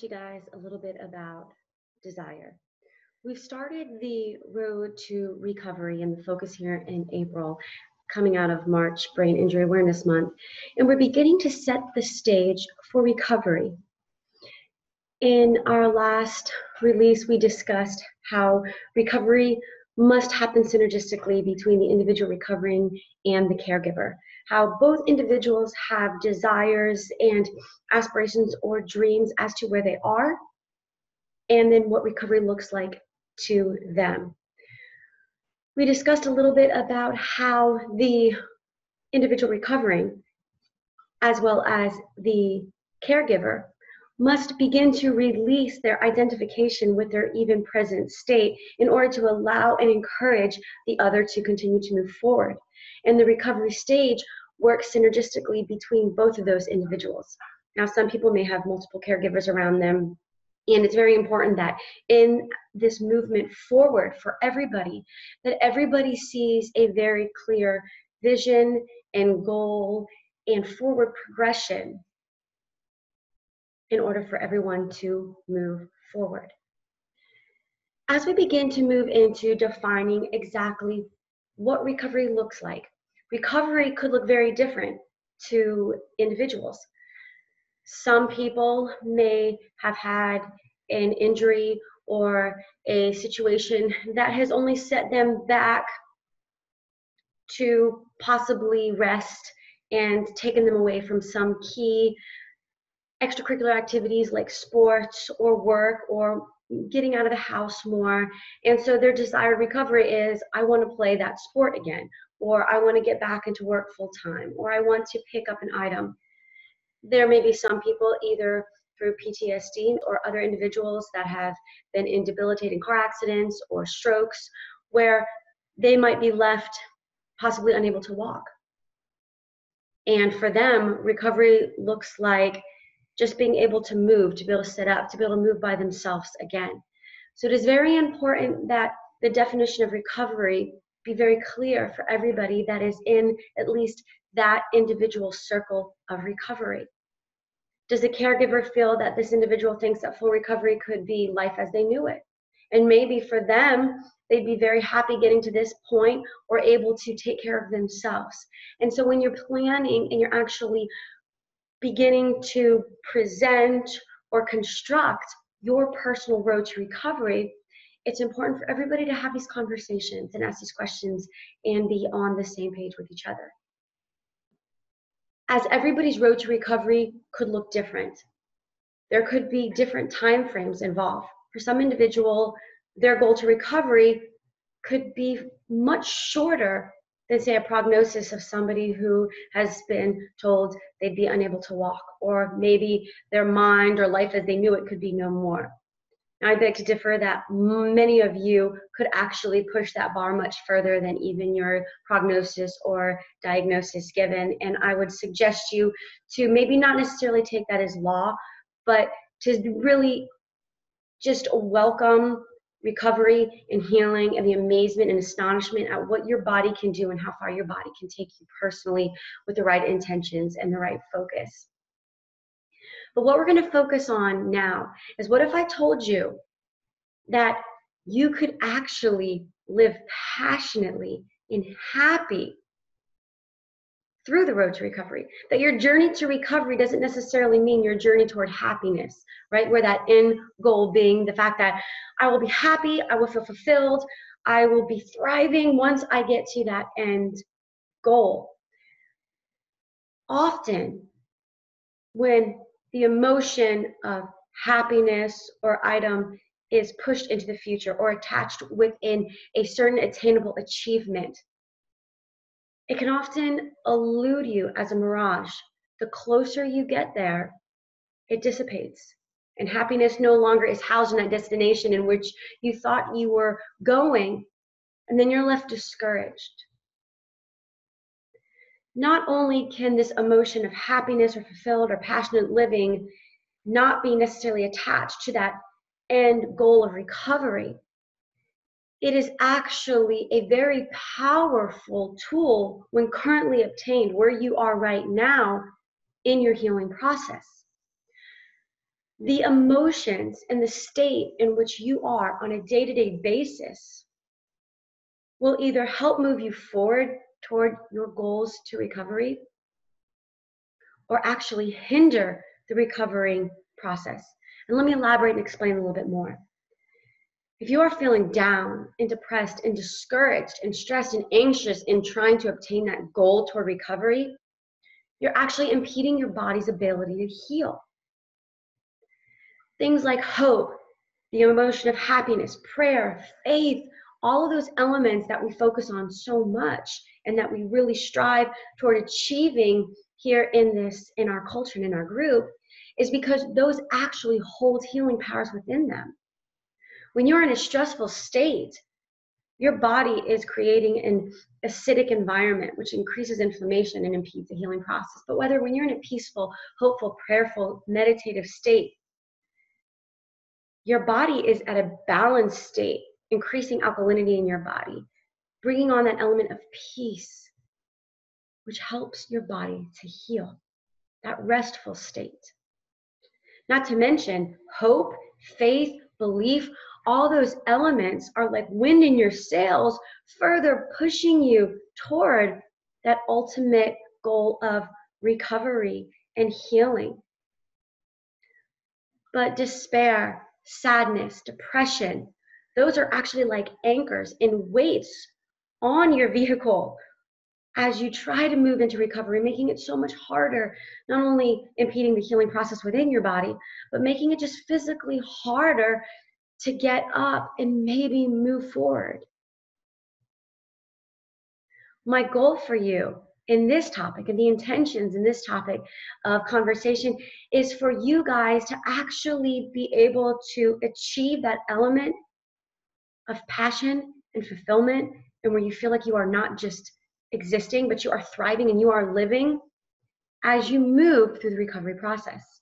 to you guys a little bit about desire. We've started the road to recovery and the focus here in April, coming out of March Brain Injury Awareness Month, and we're beginning to set the stage for recovery. In our last release, we discussed how recovery must happen synergistically between the individual recovering and the caregiver. How both individuals have desires and aspirations or dreams as to where they are, and then what recovery looks like to them. We discussed a little bit about how the individual recovering, as well as the caregiver, must begin to release their identification with their even present state in order to allow and encourage the other to continue to move forward. And the recovery stage works synergistically between both of those individuals. Now, some people may have multiple caregivers around them, and it's very important that in this movement forward for everybody, that everybody sees a very clear vision and goal and forward progression in order for everyone to move forward. As we begin to move into defining exactly what recovery looks like, recovery could look very different to individuals. Some people may have had an injury or a situation that has only set them back to possibly rest and taken them away from some key extracurricular activities like sports or work or getting out of the house more. And so their desired recovery is I want to play that sport again, or I want to get back into work full time, or I want to pick up an item. There may be some people either through PTSD or other individuals that have been in debilitating car accidents or strokes where they might be left possibly unable to walk. And for them, recovery looks like just being able to move, to be able to sit up, to be able to move by themselves again. So it is very important that the definition of recovery be very clear for everybody that is in at least that individual circle of recovery. Does the caregiver feel that this individual thinks that full recovery could be life as they knew it? And maybe for them, they'd be very happy getting to this point or able to take care of themselves. And so when you're planning and you're actually beginning to present or construct your personal road to recovery, it's important for everybody to have these conversations and ask these questions and be on the same page with each other. As everybody's road to recovery could look different. There could be different time frames involved. For some individual, their goal to recovery could be much shorter than say a prognosis of somebody who has been told they'd be unable to walk, or maybe their mind or life as they knew it could be no more. I beg to differ that many of you could actually push that bar much further than even your prognosis or diagnosis given. And I would suggest you to maybe not necessarily take that as law, but to really just welcome recovery and healing and the amazement and astonishment at what your body can do and how far your body can take you personally with the right intentions and the right focus. But what we're going to focus on now is what if I told you that you could actually live passionately and happy through the road to recovery. That your journey to recovery doesn't necessarily mean your journey toward happiness, right? Where that end goal being the fact that I will be happy, I will feel fulfilled, I will be thriving once I get to that end goal. Often, when the emotion of happiness or item is pushed into the future or attached within a certain attainable achievement, it can often elude you as a mirage. The closer you get there, it dissipates. And happiness no longer is housed in that destination in which you thought you were going, and then you're left discouraged. Not only can this emotion of happiness or fulfilled or passionate living not be necessarily attached to that end goal of recovery, it is actually a very powerful tool when currently obtained where you are right now in your healing process. the emotions and the state in which you are on a day to day basis will either help move you forward toward your goals to recovery or actually hinder the recovering process. And let me elaborate and explain a little bit more. If you are feeling down and depressed and discouraged and stressed and anxious in trying to obtain that goal toward recovery, you're actually impeding your body's ability to heal. Things like hope, the emotion of happiness, prayer, faith, all of those elements that we focus on so much and that we really strive toward achieving here in this in our culture and in our group is because those actually hold healing powers within them when you're in a stressful state your body is creating an acidic environment which increases inflammation and impedes the healing process but whether when you're in a peaceful hopeful prayerful meditative state your body is at a balanced state increasing alkalinity in your body bringing on that element of peace which helps your body to heal that restful state. Not to mention hope, faith, belief, all those elements are like wind in your sails, further pushing you toward that ultimate goal of recovery and healing. But despair, sadness, depression, those are actually like anchors and weights on your vehicle as you try to move into recovery, making it so much harder, not only impeding the healing process within your body, but making it just physically harder to get up and maybe move forward. My goal for you in this topic and the intentions in this topic of conversation is for you guys to actually be able to achieve that element of passion and fulfillment and where you feel like you are not just existing, but you are thriving and you are living as you move through the recovery process.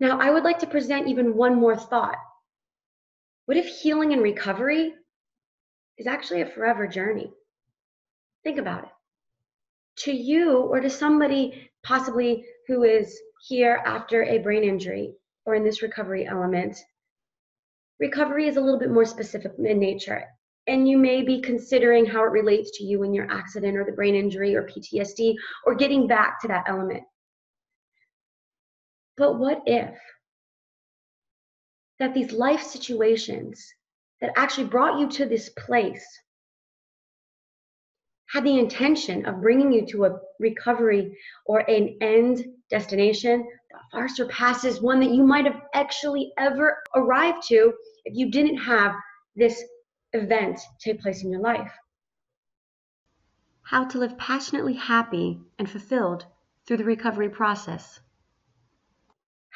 Now, I would like to present even one more thought. What if healing and recovery is actually a forever journey? Think about it. To you or to somebody possibly who is here after a brain injury or in this recovery element, recovery is a little bit more specific in nature and you may be considering how it relates to you in your accident or the brain injury or PTSD or getting back to that element. But what if that these life situations that actually brought you to this place had the intention of bringing you to a recovery or an end destination that far surpasses one that you might have actually ever arrived to if you didn't have this event take place in your life. How to live passionately happy and fulfilled through the recovery process.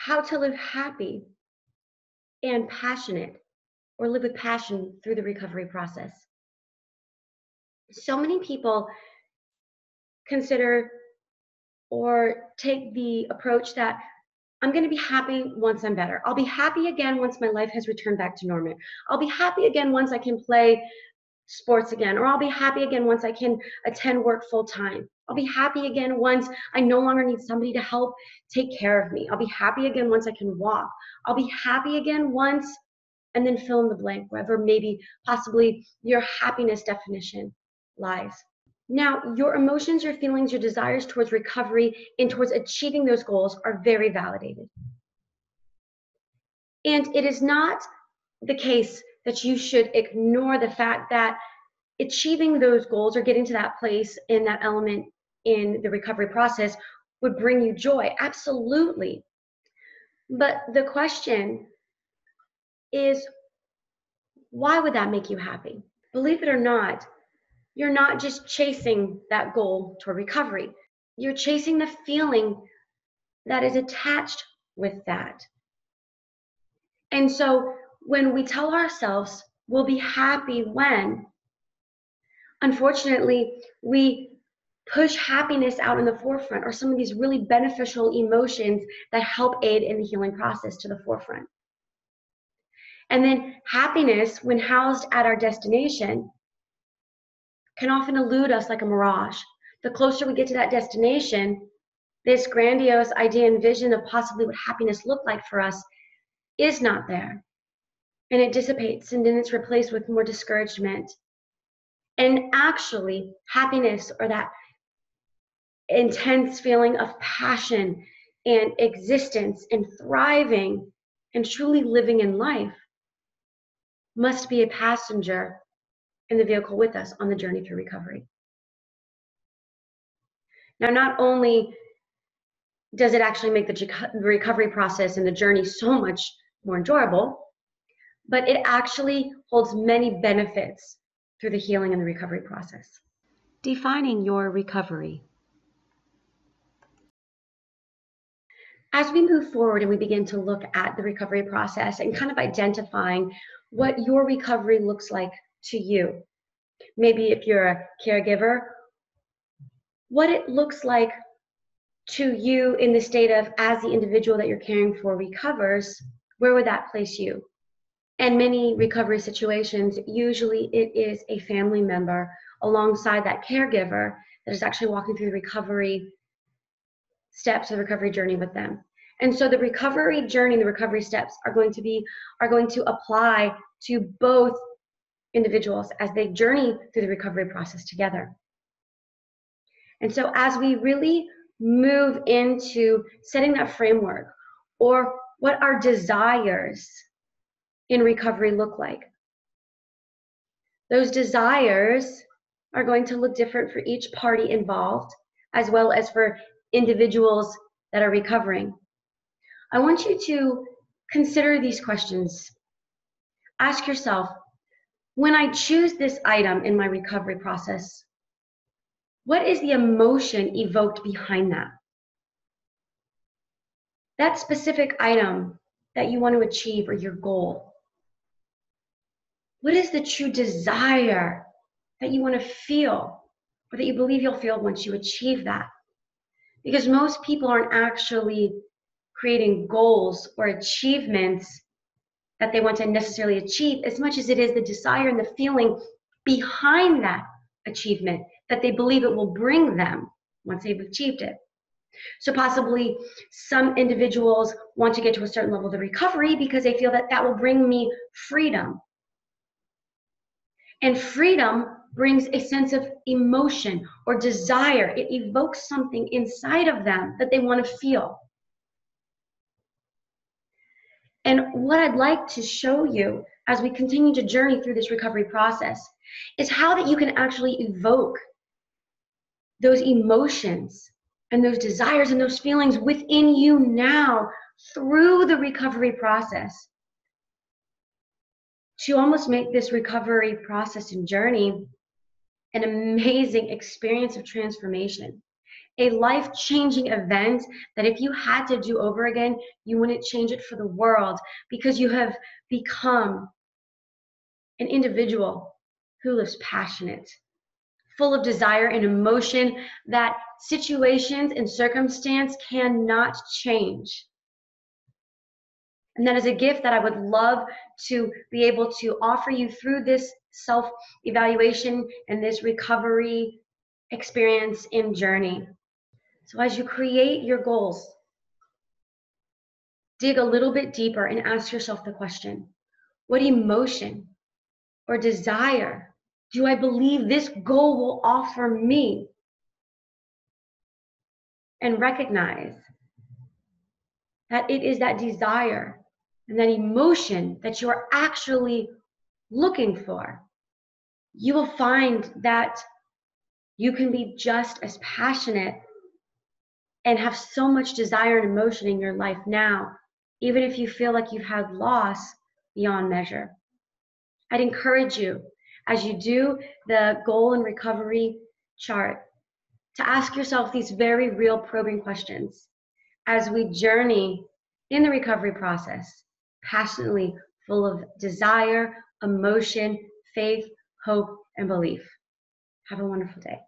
How to live happy and passionate or live with passion through the recovery process. So many people consider or take the approach that I'm going to be happy once I'm better. I'll be happy again once my life has returned back to normal. I'll be happy again once I can play sports again, or I'll be happy again once I can attend work full time. I'll be happy again once I no longer need somebody to help take care of me. I'll be happy again once I can walk. I'll be happy again once, and then fill in the blank, wherever maybe possibly your happiness definition lies. Now, your emotions, your feelings, your desires towards recovery and towards achieving those goals are very validated. And it is not the case that you should ignore the fact that achieving those goals or getting to that place in that element in the recovery process would bring you joy. Absolutely. But the question is why would that make you happy? Believe it or not, you're not just chasing that goal toward recovery, you're chasing the feeling that is attached with that. And so when we tell ourselves we'll be happy when, unfortunately, we push happiness out in the forefront or some of these really beneficial emotions that help aid in the healing process to the forefront. And then happiness, when housed at our destination, can often elude us like a mirage. The closer we get to that destination, this grandiose idea and vision of possibly what happiness looked like for us is not there. And it dissipates and then it's replaced with more discouragement. And actually, happiness or that intense feeling of passion and existence and thriving and truly living in life must be a passenger in the vehicle with us on the journey through recovery. Now, not only does it actually make the recovery process and the journey so much more enjoyable, but it actually holds many benefits through the healing and the recovery process. Defining your recovery. As we move forward and we begin to look at the recovery process and kind of identifying what your recovery looks like to you, maybe if you're a caregiver, what it looks like to you in the state of as the individual that you're caring for recovers, where would that place you? And many recovery situations, usually it is a family member alongside that caregiver that is actually walking through the recovery steps of the recovery journey with them. And so the recovery journey, the recovery steps are going to be are going to apply to both individuals as they journey through the recovery process together. And so as we really move into setting that framework or what our desires in recovery look like. Those desires are going to look different for each party involved, as well as for individuals that are recovering. I want you to consider these questions. Ask yourself when I choose this item in my recovery process, what is the emotion evoked behind that? That specific item that you want to achieve or your goal. What is the true desire that you want to feel or that you believe you'll feel once you achieve that? Because most people aren't actually creating goals or achievements that they want to necessarily achieve as much as it is the desire and the feeling behind that achievement that they believe it will bring them once they've achieved it. So, possibly some individuals want to get to a certain level of recovery because they feel that that will bring me freedom. And freedom brings a sense of emotion or desire, it evokes something inside of them that they want to feel. And what I'd like to show you as we continue to journey through this recovery process is how that you can actually evoke those emotions and those desires and those feelings within you now through the recovery process to almost make this recovery process and journey an amazing experience of transformation a life changing event that if you had to do over again, you wouldn't change it for the world because you have become an individual who lives passionate, full of desire and emotion that situations and circumstance cannot change. And that is a gift that I would love to be able to offer you through this self evaluation and this recovery experience and journey. So as you create your goals, dig a little bit deeper and ask yourself the question what emotion or desire do I believe this goal will offer me? And recognize that it is that desire and that emotion that you are actually looking for. You will find that you can be just as passionate and have so much desire and emotion in your life now, even if you feel like you've had loss beyond measure. I'd encourage you as you do the goal and recovery chart to ask yourself these very real probing questions as we journey in the recovery process, passionately full of desire, emotion, faith, hope, and belief. Have a wonderful day.